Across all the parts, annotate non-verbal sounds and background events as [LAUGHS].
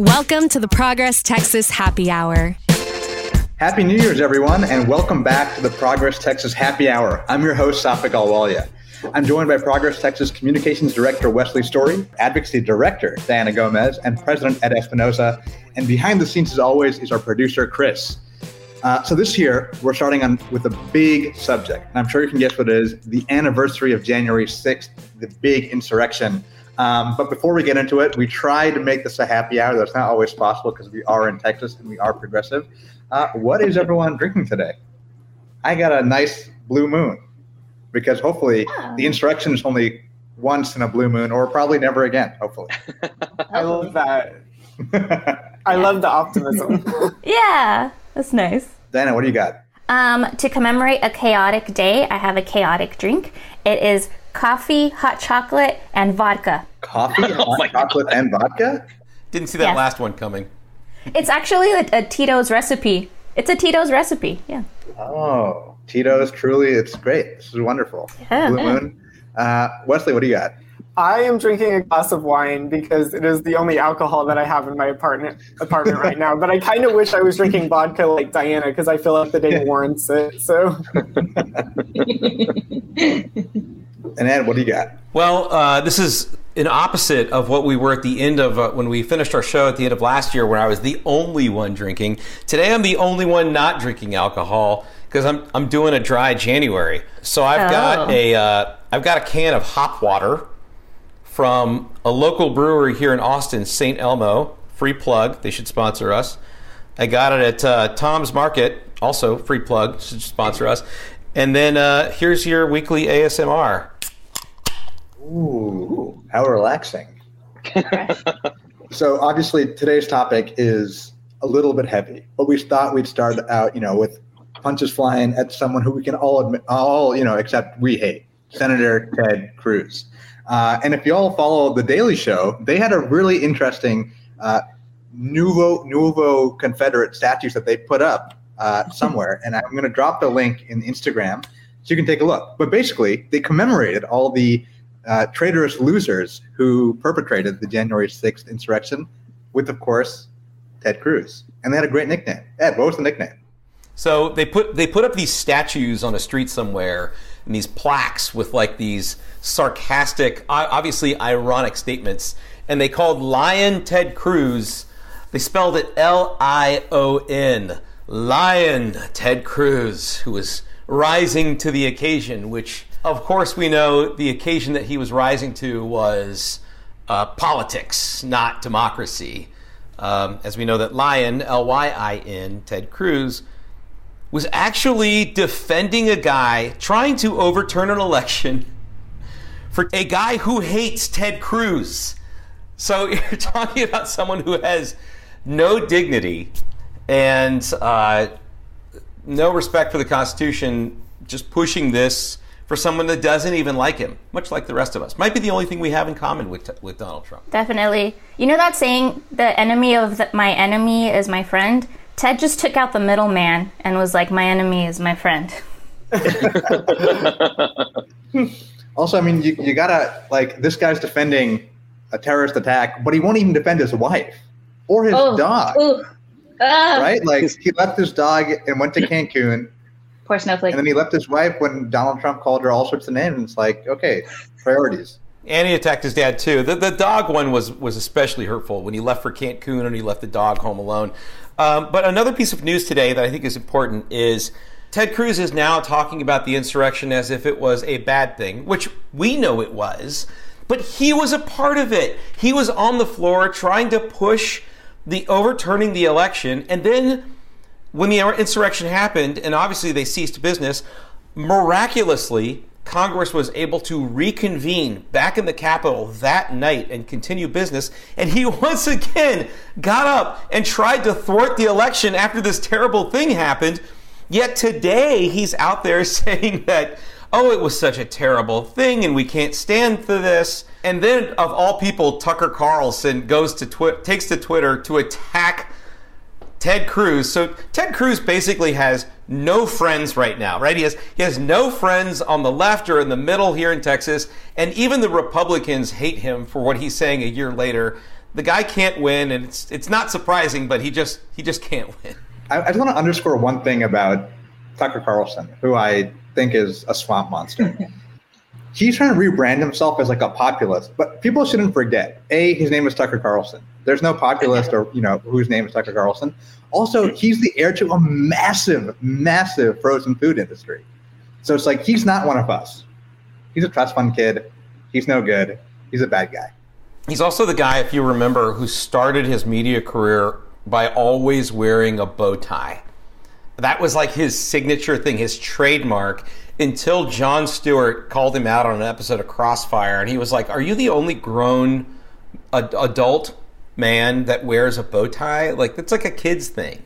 Welcome to the Progress Texas Happy Hour. Happy New Year's, everyone, and welcome back to the Progress Texas Happy Hour. I'm your host, Safik Alwalia. I'm joined by Progress Texas Communications Director Wesley Story, Advocacy Director Diana Gomez, and President Ed Espinosa. And behind the scenes, as always, is our producer, Chris. Uh, so this year, we're starting on with a big subject, and I'm sure you can guess what it is: the anniversary of January 6th, the big insurrection um, but before we get into it, we try to make this a happy hour. That's not always possible because we are in Texas and we are progressive. Uh, what is everyone drinking today? I got a nice blue moon because hopefully yeah. the insurrection is only once in a blue moon or probably never again, hopefully. [LAUGHS] I love that. I love the optimism. [LAUGHS] yeah, that's nice. Dana, what do you got? Um, to commemorate a chaotic day, I have a chaotic drink. It is coffee, hot chocolate, and vodka. Coffee, [LAUGHS] oh hot chocolate, God. and vodka? Didn't see that yes. last one coming. It's actually a, a, Tito's recipe. It's a Tito's recipe, yeah. Oh, Tito's, truly, it's great. This is wonderful. Yeah. Blue Moon. Uh, Wesley, what do you got? I am drinking a glass of wine because it is the only alcohol that I have in my apartment apartment right now. But I kind of wish I was drinking vodka like Diana because I feel like the day warrants it. So. [LAUGHS] [LAUGHS] And Ed, what do you got? Well, uh, this is an opposite of what we were at the end of uh, when we finished our show at the end of last year, where I was the only one drinking. Today, I'm the only one not drinking alcohol because I'm I'm doing a dry January. So I've oh. got a have uh, got a can of hop water from a local brewery here in Austin, St. Elmo. Free plug. They should sponsor us. I got it at uh, Tom's Market. Also, free plug. Should sponsor us. And then uh, here's your weekly ASMR. Ooh, how relaxing. so obviously today's topic is a little bit heavy, but we thought we'd start out, you know, with punches flying at someone who we can all admit, all, you know, except we hate, Senator Ted Cruz. Uh, and if you all follow the Daily Show, they had a really interesting uh, Nuevo Nuevo Confederate statues that they put up uh, somewhere, and I'm going to drop the link in Instagram so you can take a look. But basically, they commemorated all the uh, traitorous losers who perpetrated the January 6th insurrection with, of course, Ted Cruz. And they had a great nickname. Ed, what was the nickname? So they put they put up these statues on a street somewhere and these plaques with like these sarcastic, obviously ironic statements, and they called Lion Ted Cruz. They spelled it L I O N, Lion Ted Cruz, who was rising to the occasion, which of course, we know the occasion that he was rising to was uh, politics, not democracy. Um, as we know that Lyin, L Y I N, Ted Cruz, was actually defending a guy trying to overturn an election [LAUGHS] for a guy who hates Ted Cruz. So [LAUGHS] you're talking about someone who has no dignity and uh, no respect for the Constitution, just pushing this for someone that doesn't even like him, much like the rest of us. Might be the only thing we have in common with, with Donald Trump. Definitely. You know that saying, the enemy of the, my enemy is my friend? Ted just took out the middleman and was like, my enemy is my friend. [LAUGHS] also, I mean, you, you gotta, like, this guy's defending a terrorist attack, but he won't even defend his wife or his oh, dog. Ooh. Uh. Right? Like, he left his dog and went to Cancun Poor Snowflake. And then he left his wife when Donald Trump called her all sorts of names. It's like, okay, priorities. And he attacked his dad too. The, the dog one was was especially hurtful when he left for Cancun and he left the dog home alone. Um, but another piece of news today that I think is important is Ted Cruz is now talking about the insurrection as if it was a bad thing, which we know it was. But he was a part of it. He was on the floor trying to push the overturning the election, and then when the insurrection happened, and obviously they ceased business, miraculously, Congress was able to reconvene back in the Capitol that night and continue business. And he [LAUGHS] once again got up and tried to thwart the election after this terrible thing happened. Yet today he's out there [LAUGHS] saying that, oh, it was such a terrible thing and we can't stand for this. And then, of all people, Tucker Carlson goes to twi- takes to Twitter to attack Ted Cruz. So Ted Cruz basically has no friends right now, right? He has he has no friends on the left or in the middle here in Texas, and even the Republicans hate him for what he's saying a year later the guy can't win, and it's it's not surprising, but he just he just can't [LAUGHS] win. I, I just want to underscore one thing about Tucker Carlson, who I think is a swamp monster. [LAUGHS] He's trying to rebrand himself as like a populist, but people shouldn't forget: a, his name is Tucker Carlson. There's no populist or you know whose name is Tucker Carlson. Also, he's the heir to a massive, massive frozen food industry. So it's like he's not one of us. He's a trust fund kid. He's no good. He's a bad guy. He's also the guy, if you remember, who started his media career by always wearing a bow tie. That was like his signature thing, his trademark, until Jon Stewart called him out on an episode of Crossfire. And he was like, Are you the only grown ad- adult man that wears a bow tie? Like, that's like a kid's thing.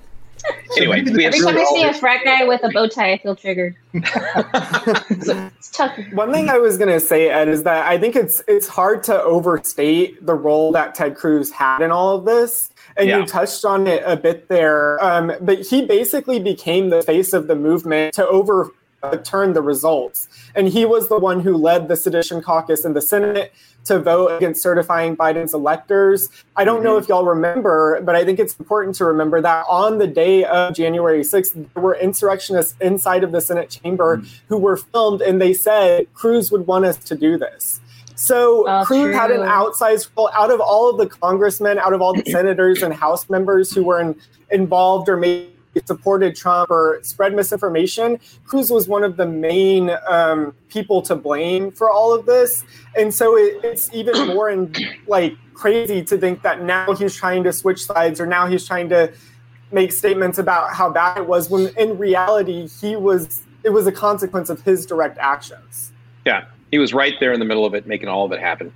Anyway, we Every time I see a frat guy with a bow tie, I feel triggered. [LAUGHS] it's tough. One thing I was gonna say, Ed, is that I think it's it's hard to overstate the role that Ted Cruz had in all of this. And Yeah. you touched on it a bit there. Um, but he basically became the face of the movement to overturn the results. And he was the one who led the sedition caucus in the Senate to vote against certifying Biden's electors. I don't know mm-hmm. if y'all remember, but I think it's important to remember that on the day of January 6th, there were insurrectionists inside of the Senate chamber mm-hmm. who were filmed and they said Cruz would want us to do this. So Oh, Cruz had an true. outsized role out of all of the congressmen, out of all the [COUGHS] senators and House members who were in, involved or maybe supported Trump or spread misinformation. Cruz was one of the main um, people to blame for all of this, and so it, it's even [CLEARS THROAT] more in, like crazy to think that now he's trying to switch sides or now he's trying to make statements about how bad it was when in reality he was it was a consequence of his direct actions. yeah, he was right there in the middle of it, making all of it happen.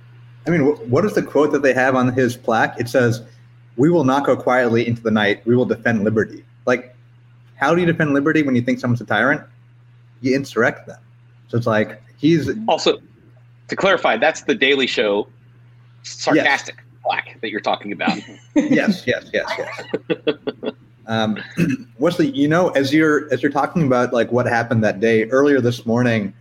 I mean, what is the quote that they have on his plaque? It says, "We will not go quietly into the night. We will defend liberty." Like, how do you defend liberty when you think someone's a tyrant? You insurrect them. So it's like he's Also, to clarify, that's the Daily Show sarcastic black that you're talking about. [LAUGHS] [LAUGHS] yes, yes, yes, yes. Um, [CLEARS THROAT] Wesley, you know, as you're as you're talking about like what happened that day earlier this morning,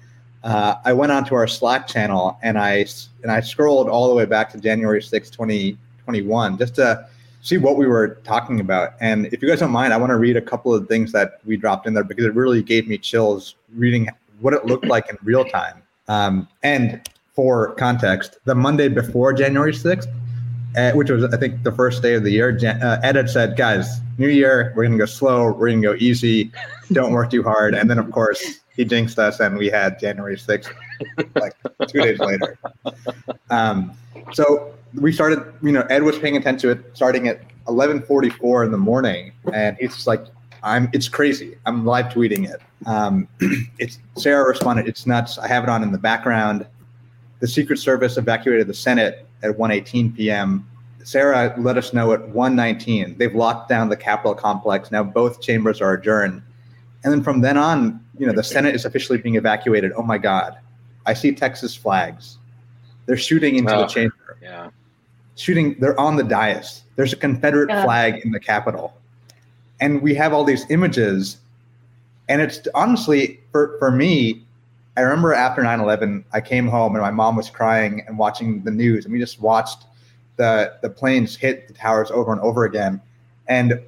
uh, I went onto our Slack channel and I s- and I scrolled all the way back to January 6, 2021, just to see what we were talking about. And if you guys don't mind, I want to read a couple of things that we dropped in there because it really gave me chills reading what it looked like in real time. Um, and for context, the Monday before January 6th, uh, which was I think the first day of the year, Jan- uh, Ed had said, "Guys, New Year, we're gonna go slow, we're gonna go easy, don't work too hard." And then of course he jinxed us, and we had January sixth, like two days later. Um, so we started, you know, Ed was paying attention to it starting at 11:44 in the morning, and he's just like, "I'm, it's crazy. I'm live tweeting it." Um, [CLEARS THROAT] it's Sarah responded, "It's nuts. I have it on in the background." The Secret Service evacuated the Senate at 1:18 p.m. Sarah let us know at 1:19 they've locked down the Capitol complex. Now both chambers are adjourned, and then from then on, you know, the Senate is officially being evacuated. Oh my God, I see Texas flags. They're shooting into Oh. the chamber. yeah. Shooting. They're on the dais. There's a Confederate Yeah. flag in the Capitol, and we have all these images. And it's honestly for for me, I remember after 9/11, I came home and my mom was crying and watching the news, and we just watched the the planes hit the towers over and over again. And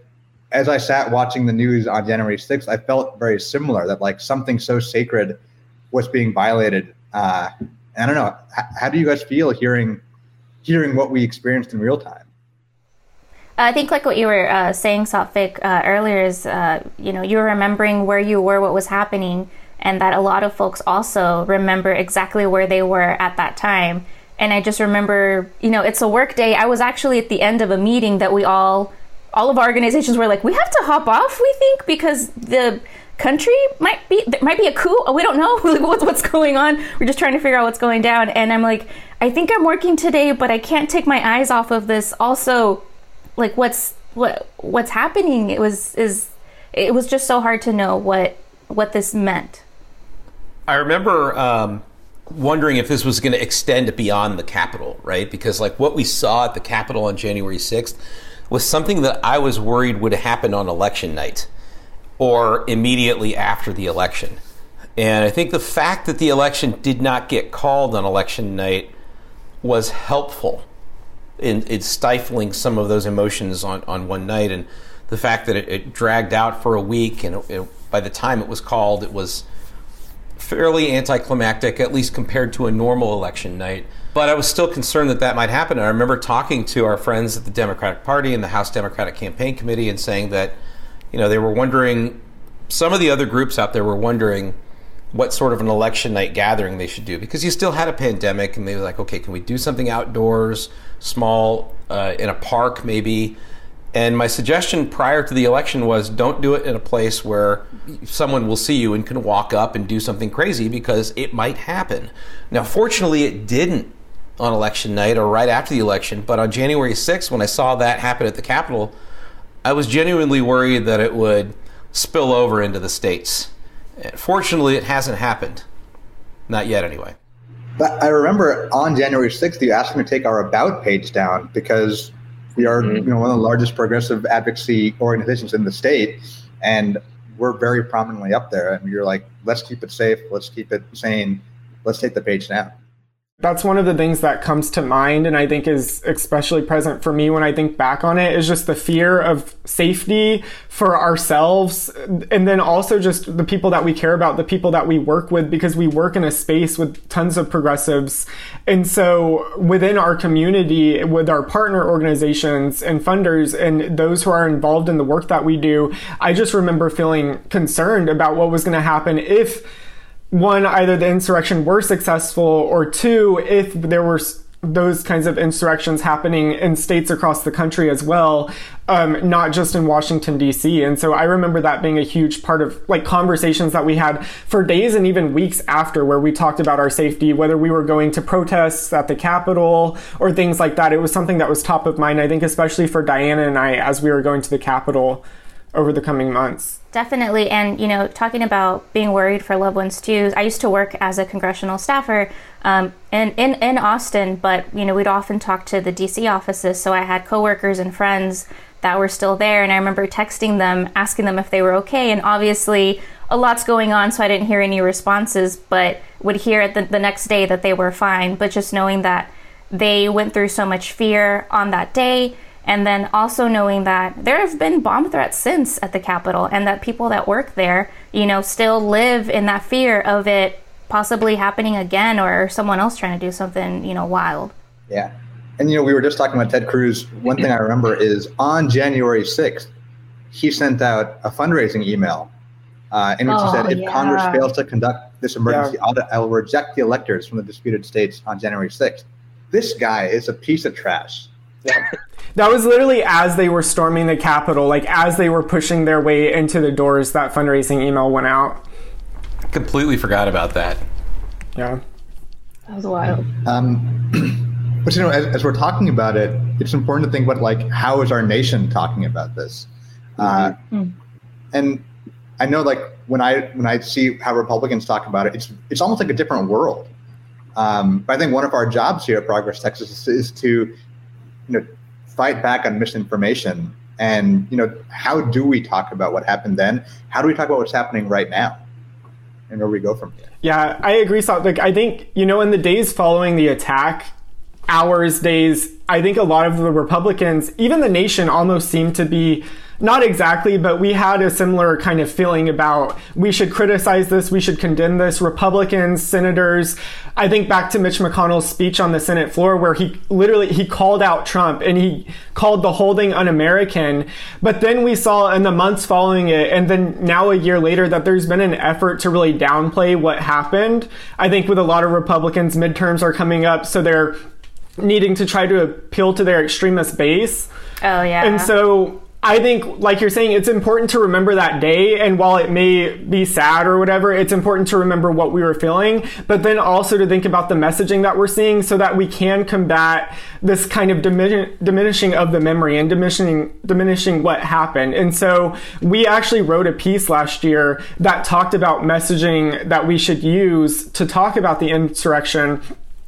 as I sat watching the news on January 6th, I felt very similar that like something so sacred was being violated. Uh, I don't know. H- how do you guys feel hearing hearing what we experienced in real time? I think like what you were uh, saying, Sophic, uh, earlier is, uh, you know, you were remembering where you were, what was happening, and that a lot of folks also remember exactly where they were at that time. And I just remember, you know, it's a work day. I was actually at the end of a meeting that we all, all of our organizations were like, we have to hop off, we think, because the country might be there might be a coup. We don't know [LAUGHS] what's what's going on. We're just trying to figure out what's going down. And I'm like, I think I'm working today, but I can't take my eyes off of this. Also, like what's what what's happening it was is it was just so hard to know what what this meant I remember um, wondering if this was going to extend beyond the Capitol, right? Because like what we saw at the Capitol on January 6th was something that I was worried would happen on election night or immediately after the election. And I think the fact that the election did not get called on election night was helpful in, in stifling some of those emotions on, on one night. And the fact that it, it dragged out for a week, and it, it, by the time it was called, it was fairly anticlimactic, at least compared to a normal election night. But I was still concerned that that might happen. And I remember talking to our friends at the Democratic Party and the House Democratic Campaign Committee and saying that, you know, they were wondering, some of the other groups out there were wondering what sort of an election night gathering they should do because you still had a pandemic and they were like, okay, can we do something outdoors, small, uh, in a park maybe? And my suggestion prior to the election was don't do it in a place where someone will see you and can walk up and do something crazy because it might happen. Now, fortunately, it didn't on election night or right after the election, but on January 6th, when I saw that happen at the Capitol, I was genuinely worried that it would spill over into the states. Fortunately, it hasn't happened. Not yet, anyway. But I remember on January 6th, you asked me to take our About page down because we are mm-hmm. you know, one of the largest progressive advocacy organizations in the state. And we're very prominently up there. And you're like, let's keep it safe. Let's keep it sane. Let's take the page down that's one of the things that comes to mind and I think is especially present for me when I think back on it is just the fear of safety for ourselves and then also just the people that we care about, the people that we work with because we work in a space with tons of progressives. And so within our community with our partner organizations and funders and those who are involved in the work that we do, I just remember feeling concerned about what was going to happen if one, either the insurrection were successful, or two, if there were those kinds of insurrections happening in states across the country as well, um, not just in Washington, D.C. And so I remember that being a huge part of like conversations that we had for days and even weeks after where we talked about our safety, whether we were going to protests at the Capitol or things like that. It was something that was top of mind, I think, especially for Diana and I as we were going to the Capitol over the coming months. Definitely. And, you know, talking about being worried for loved ones too, I used to work as a congressional staffer um, in, in, in Austin, but, you know, we'd often talk to the DC offices. So I had coworkers and friends that were still there. And I remember texting them, asking them if they were okay. And obviously, a lot's going on, so I didn't hear any responses, but would hear the, the next day that they were fine. But just knowing that they went through so much fear on that day and then also knowing that there have been bomb threats since at the Capitol and that people that work there, you know, still live in that fear of it possibly happening again or someone else trying to do something, you know, wild. Yeah. And, you know, we were just talking about Ted Cruz. One thing I remember is on January 6th, he sent out a fundraising email uh, in which oh, he said, if yeah. Congress fails to conduct this emergency yeah. audit, I will reject the electors from the disputed states on January 6th. This guy is a piece of trash. Yeah. That was literally as they were storming the Capitol, like as they were pushing their way into the doors, that fundraising email went out. Completely forgot about that. Yeah. That was wild. Um, [CLEARS THROAT] but you know, as, as, we're talking about it, it's important to think about like how is our nation talking about this, uh, mm-hmm. and I know like when I when I see how Republicans talk about it, it's it's almost like a different world. Um, but I think one of our jobs here at Progress Texas is, is to you know fight back on misinformation. And you know, how do we talk about what happened then? How do we talk about what's happening right now? And where we go from here? Yeah, I agree. So, like, I think you know, in the days following the attack, hours, days, I think a lot of the Republicans, even the nation, almost seemed to be not exactly, but we had a similar kind of feeling about we should criticize this, we should condemn this. Republicans, senators, I think back to Mitch McConnell's speech on the Senate floor where he literally he called out Trump and he called the holding un-American. But then we saw in the months following it and then now a year later that there's been an effort to really downplay what happened. I think with a lot of Republicans midterms are coming up so they're needing to try to appeal to their extremist base. Oh yeah. And so I think, like you're saying, it's important to remember that day. And while it may be sad or whatever, it's important to remember what we were feeling, but then also to think about the messaging that we're seeing so that we can combat this kind of dimin- diminishing of the memory and diminishing, diminishing what happened. And so we actually wrote a piece last year that talked about messaging that we should use to talk about the insurrection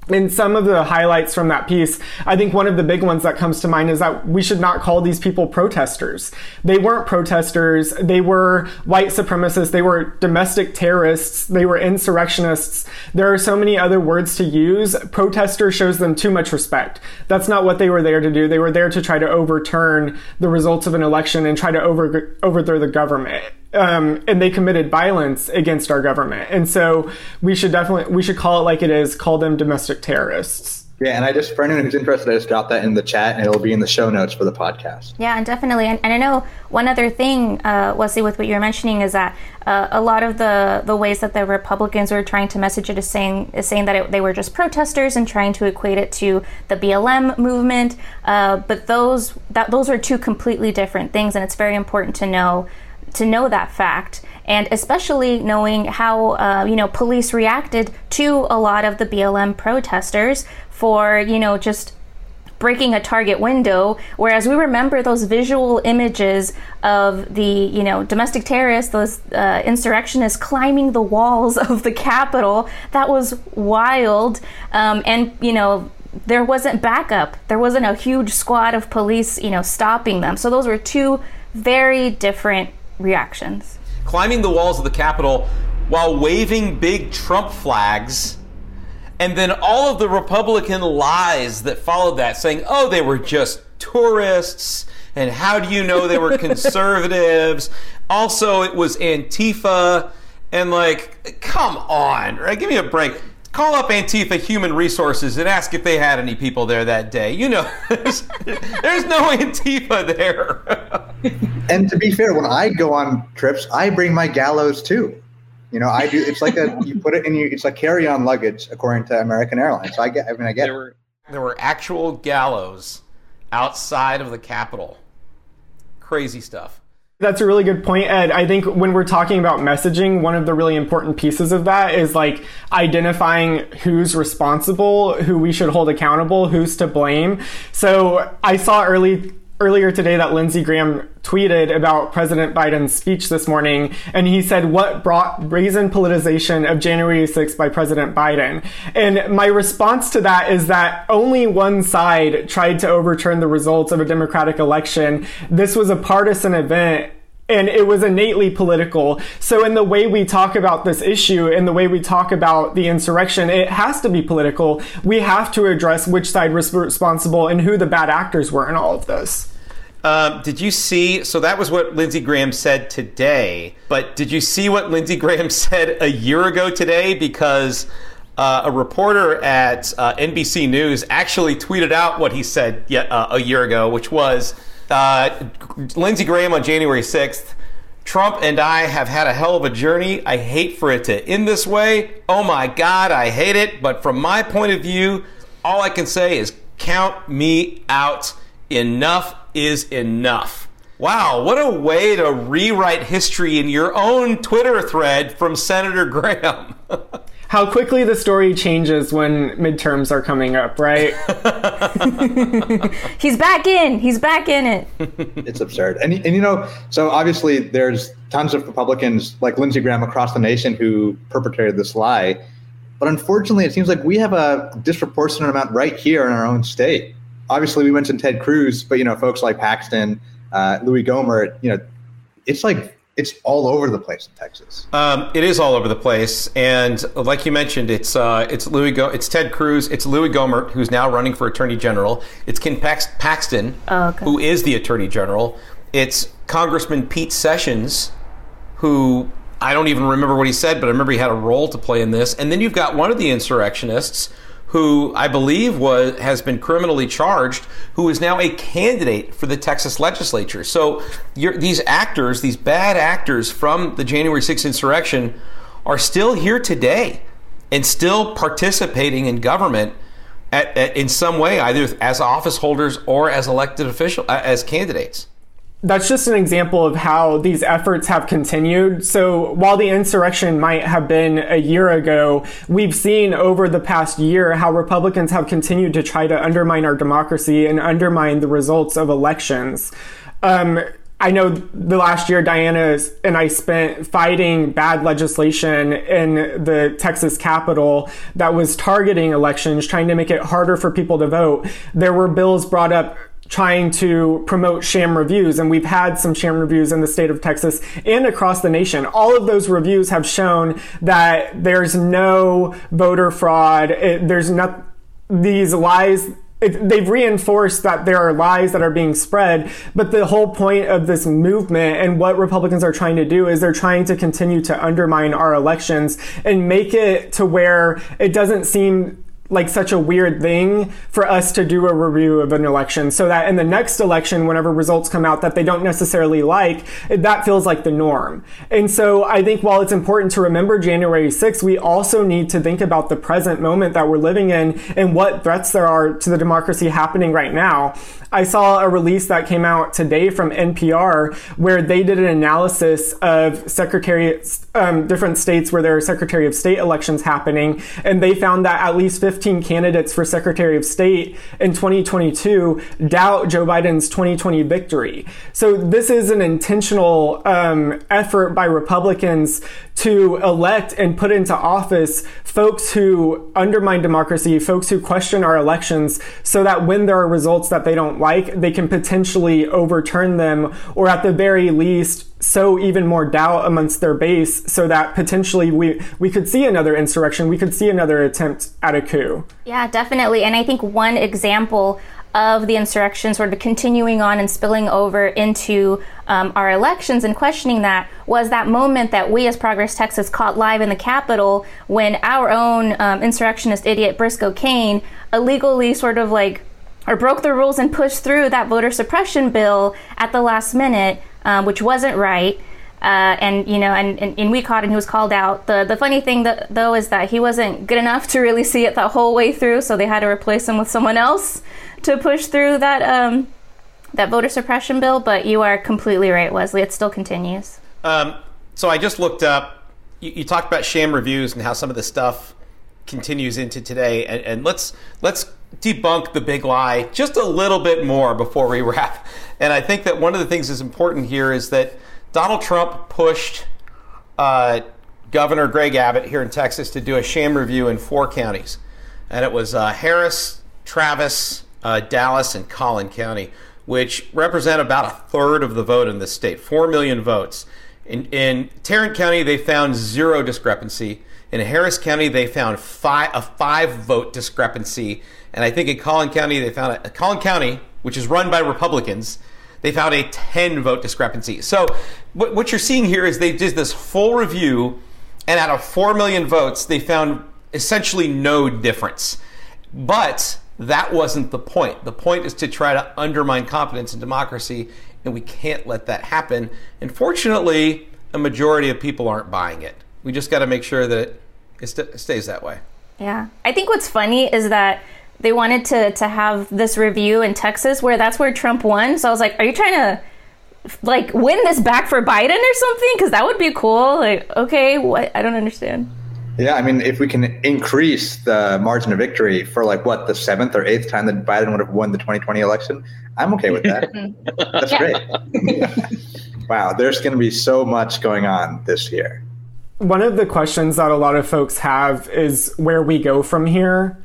and some of the highlights from that piece, I think one of the big ones that comes to mind is that we should not call these people protesters. They weren't protesters. They were white supremacists. They were domestic terrorists. They were insurrectionists. There are so many other words to use. Protester shows them too much respect. That's not what they were there to do. They were there to try to overturn the results of an election and try to over, overthrow the government um, and they committed violence against our government. And so we should definitely we should call it like it is. Call them domestic terrorists. Yeah, and I just for anyone who's interested, I just dropped that in the chat, and it'll be in the show notes for the podcast. Yeah, and definitely. And, and I know one other thing, uh, Wesley, with what you're mentioning, is that uh, a lot of the the ways that the Republicans were trying to message it is saying is saying that it, they were just protesters and trying to equate it to the BLM movement. Uh, but those that those are two completely different things, and it's very important to know to know that fact and especially knowing how uh, you know police reacted to a lot of the BLM protesters for you know just breaking a target window. Whereas we remember those visual images of the you know domestic terrorists those uh, insurrectionists climbing the walls [LAUGHS] of the capitol. That was wild. Um, and you know there wasn't backup. There wasn't a huge squad of police you know stopping them. So those were two very different reactions. Climbing the walls of the Capitol while waving big Trump flags, and then all of the Republican lies that followed that, saying, oh, they were just tourists, and how do you know they were [LAUGHS] conservatives? also, it was Antifa, and like, come on, right? Give me a break call up Antifa Human Resources and ask if they had any people there that day. You know, [LAUGHS] there's, there's no Antifa there. [LAUGHS] and to be fair, when I go on trips, I bring my gallows too. You know, I do. It's like a you put it in you. It's like carry-on luggage, according to American Airlines. So I get. I mean, I get. There were there were actual gallows outside of the Capitol. Crazy stuff. That's a really good point, Ed. I think when we're talking about messaging, one of the really important pieces of that is like identifying who's responsible, who we should hold accountable, who's to blame. So I saw early earlier today that Lindsey Graham tweeted about President Biden's speech this morning, and he said, What brought brazen politicization of January 6th by President Biden? And my response to that is that only one side tried to overturn the results of a Democratic election. This was a partisan event and it was innately political. So in the way we talk about this issue, in the way we talk about the insurrection, it has to be political. We have to address which side was responsible and who the bad actors were in all of this. Um, did you see? So that was what Lindsey Graham said today. But did you see what Lindsey Graham [LAUGHS] said a year ago today? Because uh, a reporter at uh, NBC News actually tweeted out what he said yet, uh, a year ago, which was uh, Lindsey Graham on January 6th. Trump and I have had a hell of a journey. I hate for it to end this way. Oh my God, I hate it. But from my point of view, all I can say is count me out. Enough is enough. Wow, what a way to rewrite history in your own Twitter thread from Senator [LAUGHS] Graham. How quickly the story changes when midterms are coming up, right? [LAUGHS] He's back in. He's back in it. [LAUGHS] it's absurd. And, and you know, so obviously there's tons of Republicans like Lindsey Graham across the nation who perpetrated this lie. But unfortunately, it seems like we have a disproportionate amount right here in our own state obviously we mentioned Ted Cruz, but you know, folks like Paxton, uh, Louis Gohmert, you know, it's like it's all over the place in Texas. Um, it is all over the place, and like you mentioned, it's uh, it's Louis Go- it's Ted Cruz, it's Louis Gohmert, who's now running for Attorney General. It's Ken Pax- Paxton, oh, okay. who is the Attorney General. It's Congressman Pete Sessions, who I don't even remember what he said, but I remember he had a role to play in this. And then you've got one of the insurrectionists who I believe was has been criminally charged, who is now a candidate for the Texas legislature. So these actors, these bad actors from the January 6th insurrection, are still here today and still participating in government at, at, in some way, either as office holders or as elected official uh, as candidates that's just an example of how these efforts have continued. So while the insurrection might have been a year ago, we've seen over the past year how Republicans have continued to try to undermine our democracy and undermine the results of elections. Um, I know the last year Diana and I spent fighting bad legislation in the Texas Capitol that was targeting elections, trying to make it harder for people to vote. There were bills brought up trying to promote sham reviews. And we've had some sham reviews in the state of Texas and across the nation. All of those reviews have shown that there's no voter fraud. It, there's not these lies it, they've reinforced that there are lies that are being spread. But the whole point of this movement and what Republicans are trying to do is they're trying to continue to undermine our elections and make it to where it doesn't seem like such a weird thing for us to do a review of an election so that in the next election whenever results come out that they don't necessarily like that feels like the norm. And so i think while it's important to remember january 6th we also need to think about the present moment that we're living in and what threats there are to the democracy happening right now. I saw a release that came out today from NPR where they did an analysis of secretary, um, different states where there are Secretary of State elections happening, and they found that at least 15 candidates for Secretary of State in 2022 doubt Joe Biden's 2020 victory. So this is an intentional um, effort by Republicans to elect and put into office folks who undermine democracy, folks who question our elections, so that when there are results that they don't like, they can potentially overturn them, or at the very least, sow even more doubt amongst their base so that potentially we, we could see another insurrection, we could see another attempt at a coup. Yeah, definitely. And I think one example of the insurrection sort of continuing on and spilling over into um, our elections and questioning that was that moment that we as Progress Texas caught live in the Capitol when our own um, insurrectionist idiot Briscoe Cain illegally sort of like or broke the rules and pushed through that voter suppression bill at the last minute, um, which wasn't right. Uh, and you know, and, and, and, we caught and he was called out. The the funny thing that, though is that he wasn't good enough to really see it the whole way through, so they had to replace him with someone else to push through that um, that voter suppression bill. But you are completely right, Wesley. It still continues. Um, so I just looked up. You, you, talked about sham reviews and how some of the stuff continues into today, and, and let's let's debunk the big lie just a little bit more before we [LAUGHS] wrap. And I think that one of the things that's important here is that Donald Trump pushed uh, Governor Greg Abbott here in Texas to do a sham review in four counties. And it was uh, Harris, Travis, uh, Dallas, and Collin County, which represent about a third of the vote in the state, 4 million votes. In, in Tarrant County, they found zero discrepancy. In Harris County, they found five, a five vote discrepancy. And I think in Collin County, they found a, Collin County, which is run by Republicans, they found a 10 vote discrepancy. So what, what you're seeing here is they did this full review, and out of 4 million votes, they found essentially no difference. But that wasn't the point. The point is to try to undermine confidence in democracy, and we can't let that happen. And fortunately, a majority of people aren't buying it. We just got to make sure that it st- stays that way. Yeah. I think what's funny is that they wanted to to have this review in Texas where that's where Trump won. So I was like, are you trying to like win this back for Biden or something? Because that would be cool. Like, okay, what? I don't understand. Yeah, I mean, if we can increase the margin of victory for like what the seventh or eighth time that Biden would have won the 2020 election, I'm okay with that. [LAUGHS] Mm-hmm. That's great. [LAUGHS] wow, there's going to be so much going on this year. One of the questions that a lot of folks have is where we go from here.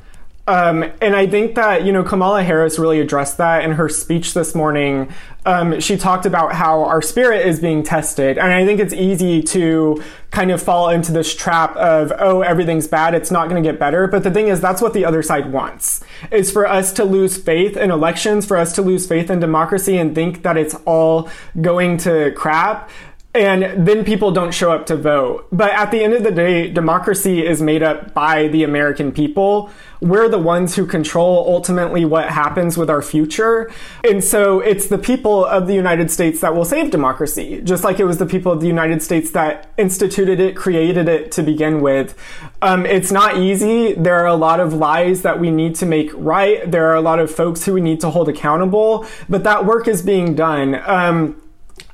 Um, and I think that, you know, Kamala Harris really addressed that in her speech this morning. Um, she talked about how our spirit is being tested. And I think it's easy to kind of fall into this trap of, oh, everything's bad. It's not going to get better. But the thing is, that's what the other side wants is for us to lose faith in elections, for us to lose faith in democracy and think that it's all going to crap and then people don't show up to vote. But at the end of the day, democracy is made up by the American people. We're the ones who control ultimately what happens with our future. And so it's the people of the United States that will save democracy, just like it was the people of the United States that instituted it, created it to begin with. Um, it's not easy. There are a lot of lies that we need to make right. There are a lot of folks who we need to hold accountable, but that work is being done. Um,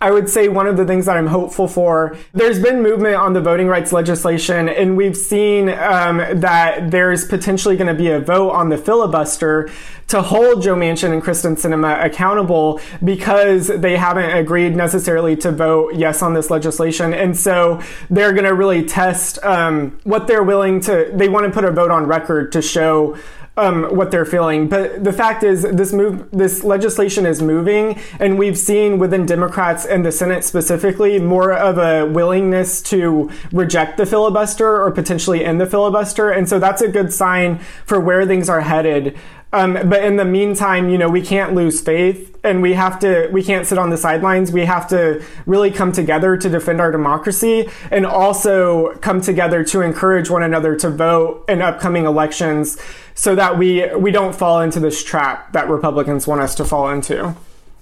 I would say one of the things that I'm hopeful for, there's been movement on the voting rights legislation, and we've seen um, that there's potentially going to be a vote on the filibuster to hold Joe Manchin and Kyrsten Sinema accountable because they haven't agreed necessarily to vote yes on this legislation. And so they're going to really test um, what they're willing to, they want to put a vote on record to show um, what they're feeling. But the fact is, this move, this legislation is moving, and we've seen within Democrats and the Senate specifically more of a willingness to reject the filibuster or potentially end the filibuster, and so that's a good sign for where things are headed. Um, but in the meantime, you know, we can't lose faith and we have to, we can't sit on the sidelines. We have to really come together to defend our democracy and also come together to encourage one another to vote in upcoming elections so that we, we don't fall into this trap that Republicans want us to fall into.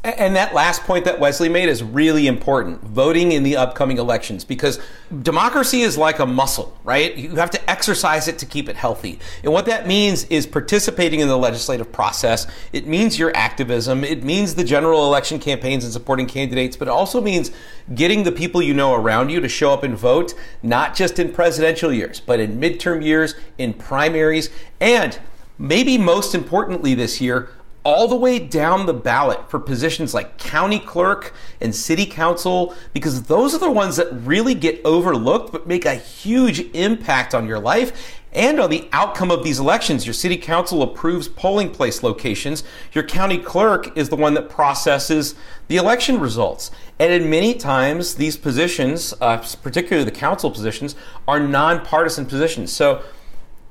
And that last point that Wesley made is really important voting in the upcoming elections because democracy is like a muscle, right? You have to exercise it to keep it healthy. And what that means is participating in the legislative process. It means your activism. It means the general election campaigns and supporting candidates, but it also means getting the people you know around you to show up and vote, not just in presidential years, but in midterm years, in primaries, and maybe most importantly this year, all the way down the ballot for positions like county clerk and city council, because those are the ones that really get overlooked but make a huge impact on your life and on the outcome of these elections. Your city council approves polling place locations. Your county clerk is the one that processes the election results. And in many times, these positions, uh, particularly the council positions, are nonpartisan positions. So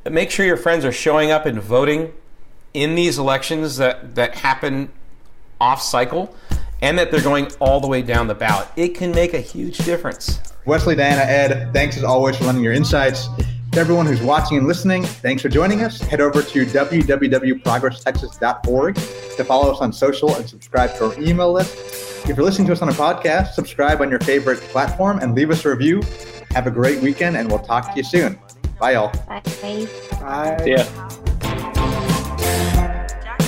make sure your friends are showing up and voting in these elections that, that happen off cycle and that they're going all the way down the ballot. It can make a huge difference. Wesley, Diana, Ed, thanks as always for lending your insights. To everyone who's watching and listening, thanks for joining us. Head over to www.progresstexas.org to follow us on social and subscribe to our email list. If you're listening to us on a podcast, subscribe on your favorite platform and leave us a review. Have a great weekend, and we'll talk to you soon. Bye, y'all. Bye. Bye. Yeah.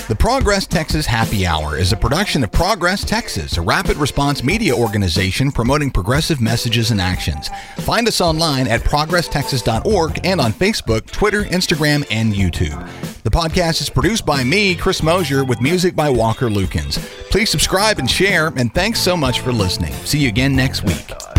The Progress Texas Happy Hour is a production of Progress Texas, a rapid response media organization promoting progressive messages and actions. Find us online at progresstexas.org and on Facebook, Twitter, Instagram, and YouTube. The podcast is produced by me, Chris Mosier, with music by Walker Lukens. Please subscribe and share, and thanks so much for listening. See you again next week.